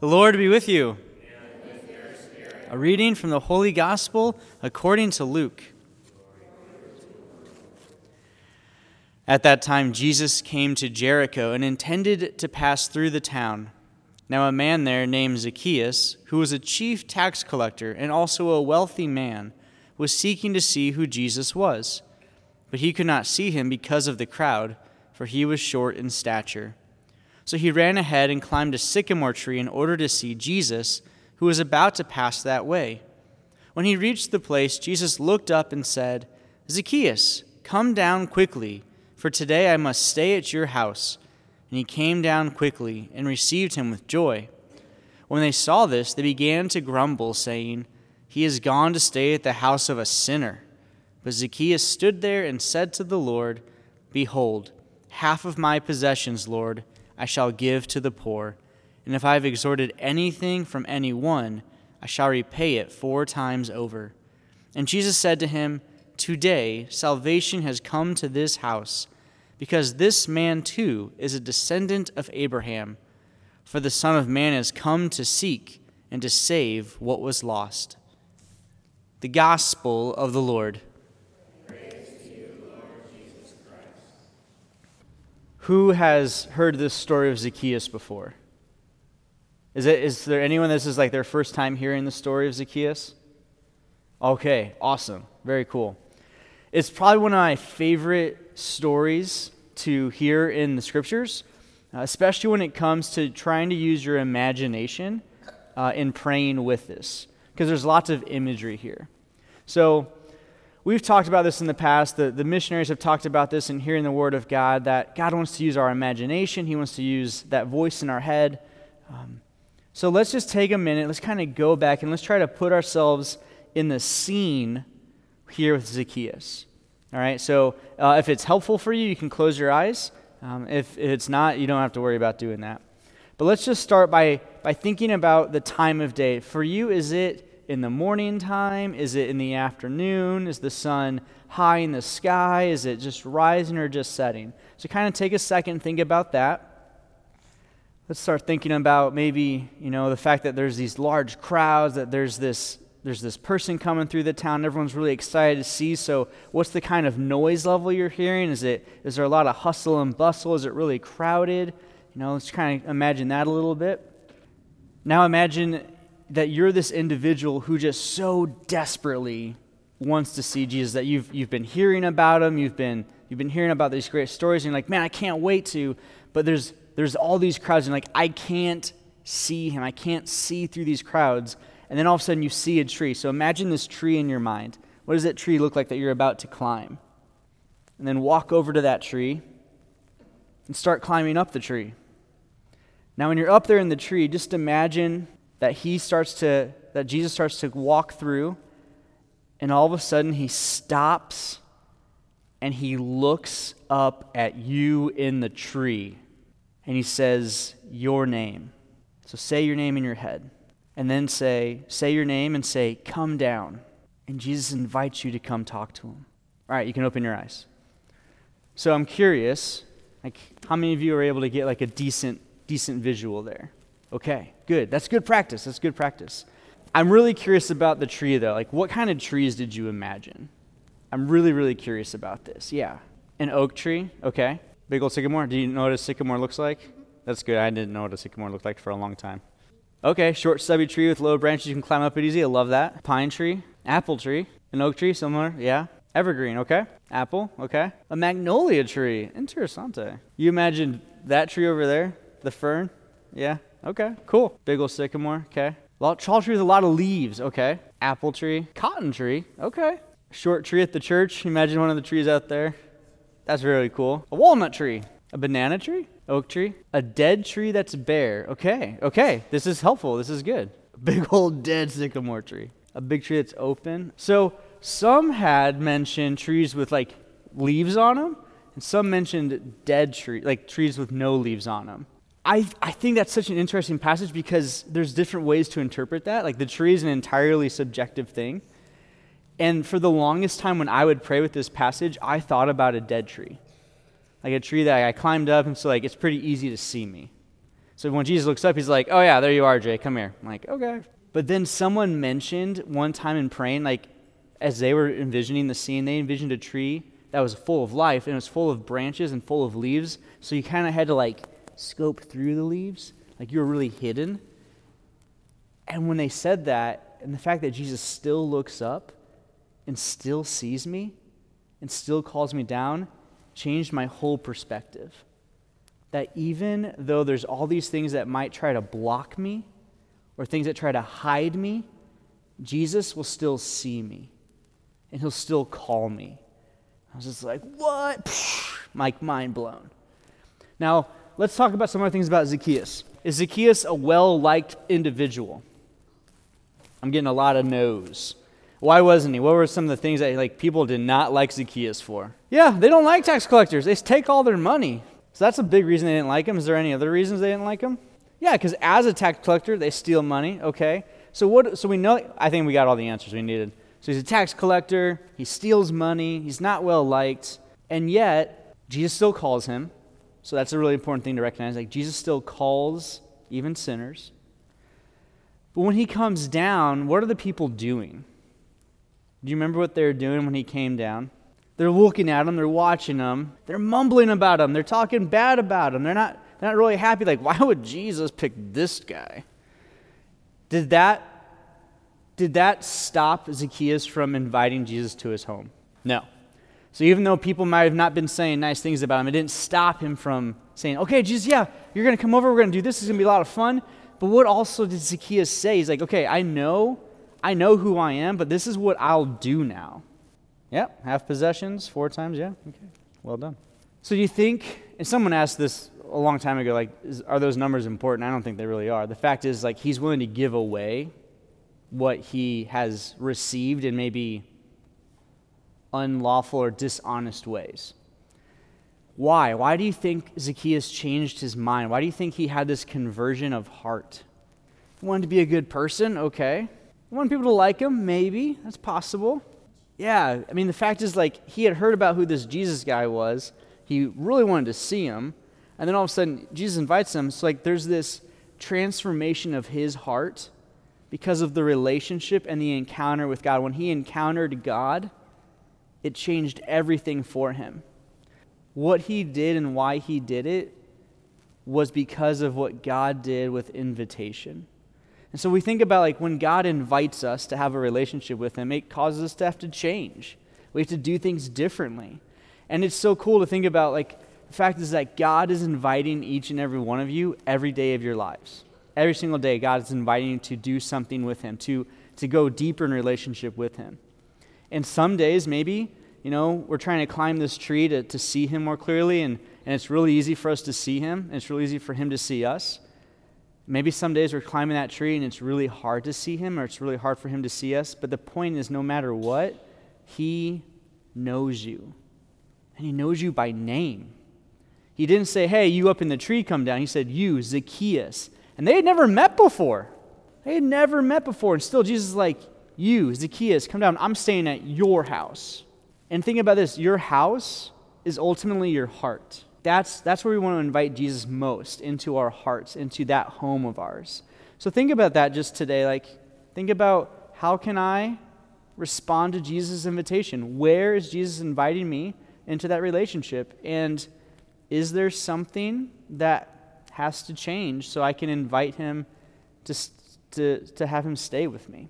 The Lord be with you. A reading from the Holy Gospel according to Luke. At that time, Jesus came to Jericho and intended to pass through the town. Now, a man there named Zacchaeus, who was a chief tax collector and also a wealthy man, was seeking to see who Jesus was. But he could not see him because of the crowd, for he was short in stature. So he ran ahead and climbed a sycamore tree in order to see Jesus, who was about to pass that way. When he reached the place, Jesus looked up and said, Zacchaeus, come down quickly, for today I must stay at your house. And he came down quickly and received him with joy. When they saw this, they began to grumble, saying, He has gone to stay at the house of a sinner. But Zacchaeus stood there and said to the Lord, Behold, half of my possessions, Lord, I shall give to the poor. And if I have extorted anything from any one, I shall repay it four times over. And Jesus said to him, Today salvation has come to this house, because this man too is a descendant of Abraham. For the Son of Man has come to seek and to save what was lost. The Gospel of the Lord. Who has heard this story of Zacchaeus before? Is, it, is there anyone this is like their first time hearing the story of Zacchaeus? Okay, awesome. Very cool. It's probably one of my favorite stories to hear in the scriptures, uh, especially when it comes to trying to use your imagination uh, in praying with this, because there's lots of imagery here. So, We've talked about this in the past. The, the missionaries have talked about this in hearing the Word of God that God wants to use our imagination, He wants to use that voice in our head. Um, so let's just take a minute. Let's kind of go back and let's try to put ourselves in the scene here with Zacchaeus. All right, so uh, if it's helpful for you, you can close your eyes. Um, if, it's not, you don't have to worry about doing that. But let's just start by, by thinking about the time of day. For you, is it in the morning time? Is it in the afternoon? Is the sun high in the sky? Is it just rising or just setting? So, kind of take a second, and think about that. Let's start thinking about maybe, you know, the fact that there's these large crowds, that there's this there's this person coming through the town everyone's really excited to see so what's the kind of noise level you're hearing is it is there a lot of hustle and bustle is it really crowded you know let's kind of imagine that a little bit now imagine that you're this individual who just so desperately wants to see Jesus, that you've, you've been hearing about him, you've been, you've been hearing about these great stories, and you're like, man, I can't wait to. But there's, there's all these crowds, and like, I can't see him. I can't see through these crowds. And then all of a sudden you see a tree. So imagine this tree in your mind. What does that tree look like that you're about to climb? And then walk over to that tree and start climbing up the tree. Now, when you're up there in the tree, just imagine that he starts to, that Jesus starts to walk through, and all of a sudden he stops and he looks up at you in the tree and he says, Your name. So say your name in your head. And then say, say your name and say, Come down. And Jesus invites you to come talk to him. All right, you can open your eyes. So I'm curious, like, how many of you are able to get like a decent, decent visual there? Okay, good. That's good practice. That's good practice. I'm really curious about the tree, though. Like, what kind of trees did you imagine? I'm really, really curious about this. Yeah. An oak tree. Okay. Big old sycamore. Do you know what a sycamore looks like? That's good. I didn't know what a sycamore looked like for a long time. Okay. Short, stubby tree with low branches. You can climb up it easy. I love that. Pine tree. Apple tree. An oak tree. Similar. Yeah. Evergreen. Okay. Apple. Okay. A magnolia tree. Interessante. You imagine that tree over there? The fern? Yeah. Okay, cool. Big old sycamore. Okay. Tall tree with a lot of leaves. Okay. Apple tree. Cotton tree. Okay. Short tree at the church. Imagine one of the trees out there. That's really cool. A walnut tree. A banana tree. Oak tree. A dead tree that's bare. Okay. Okay. This is helpful. This is good. Big old dead sycamore tree. A big tree that's open. So some had mentioned trees with like leaves on them, and some mentioned dead tree, like trees with no leaves on them. I, I think that's such an interesting passage because there's different ways to interpret that. Like the tree is an entirely subjective thing. And for the longest time when I would pray with this passage, I thought about a dead tree. Like a tree that I climbed up, and so like it's pretty easy to see me. So when Jesus looks up, he's like, Oh, yeah, there you are, Jay. Come here. I'm like, Okay. But then someone mentioned one time in praying, like, as they were envisioning the scene, they envisioned a tree that was full of life and it was full of branches and full of leaves. So you kind of had to, like, scope through the leaves. Like, you were really hidden. And when they said that, and the fact that Jesus still looks up and still sees me and still calls me down, changed my whole perspective. That even though there's all these things that might try to block me or things that try to hide me, Jesus will still see me and he'll still call me. I was just like, what? Like, mind blown. Now, let's talk about some other things about Zacchaeus. Is Zacchaeus a well liked individual? I'm getting a lot of no's. Why wasn't he? What were some of the things that like people did not like Zacchaeus for? Yeah, they don't like tax collectors. They take all their money. So that's a big reason they didn't like him. Is there any other reasons they didn't like him? Yeah, because as a tax collector, they steal money. Okay, so what? So we know. I think we got all the answers we needed. So he's a tax collector. He steals money. He's not well liked, and yet Jesus still calls him. So that's a really important thing to recognize. Like Jesus still calls even sinners. But when he comes down, what are the people doing? Do you remember what they were doing when he came down? They're looking at him, they're watching him, they're mumbling about him, they're talking bad about him. They're not, they're not really happy, like, why would Jesus pick this guy? Did that, did that stop Zacchaeus from inviting Jesus to his home? No. So even though people might have not been saying nice things about him, it didn't stop him from saying, okay, Jesus, yeah, you're going to come over, we're going to do this, it's going to be a lot of fun. But what also did Zacchaeus say? He's like, okay, I know I know who I am, but this is what I'll do now. Yep, half possessions, four times, yeah. Okay, well done. So do you think, and someone asked this a long time ago, like, is, are those numbers important? I don't think they really are. The fact is, like, he's willing to give away what he has received and maybe unlawful or dishonest ways. Why? Why do you think Zacchaeus changed his mind? Why do you think he had this conversion of heart? He wanted to be a good person, okay. I want people to like him, maybe. That's possible. Yeah, I mean, the fact is, like, he had heard about who this Jesus guy was. He really wanted to see him. And then all of a sudden, Jesus invites him. So, like, there's this transformation of his heart because of the relationship and the encounter with God. When he encountered God, it changed everything for him. What he did and why he did it was because of what God did with invitation. And so we think about like when God invites us to have a relationship with Him, it causes us to have to change. We have to do things differently. And it's so cool to think about like the fact is that God is inviting each and every one of you every day of your lives. Every single day, God is inviting you to do something with Him, to, to go deeper in relationship with Him. And some days, maybe, you know, we're trying to climb this tree to, to see Him more clearly, and, and it's really easy for us to see Him, and it's really easy for Him to see us. Maybe some days we're climbing that tree and it's really hard to see him or it's really hard for him to see us. But the point is, no matter what, he knows you. And he knows you by name. He didn't say, hey, you up in the tree, come down. He said, you, Zacchaeus. And they had never met before. They had never met before. And still, Jesus is like, you, Zacchaeus, come down. I'm staying at your house. And think about this your house is ultimately your heart. That's, that's where we want to invite Jesus most into our hearts, into that home of ours. So think about that just today. Like, think about how can I respond to Jesus' invitation? Where is Jesus inviting me into that relationship? And is there something that has to change so I can invite him to, to, to have him stay with me?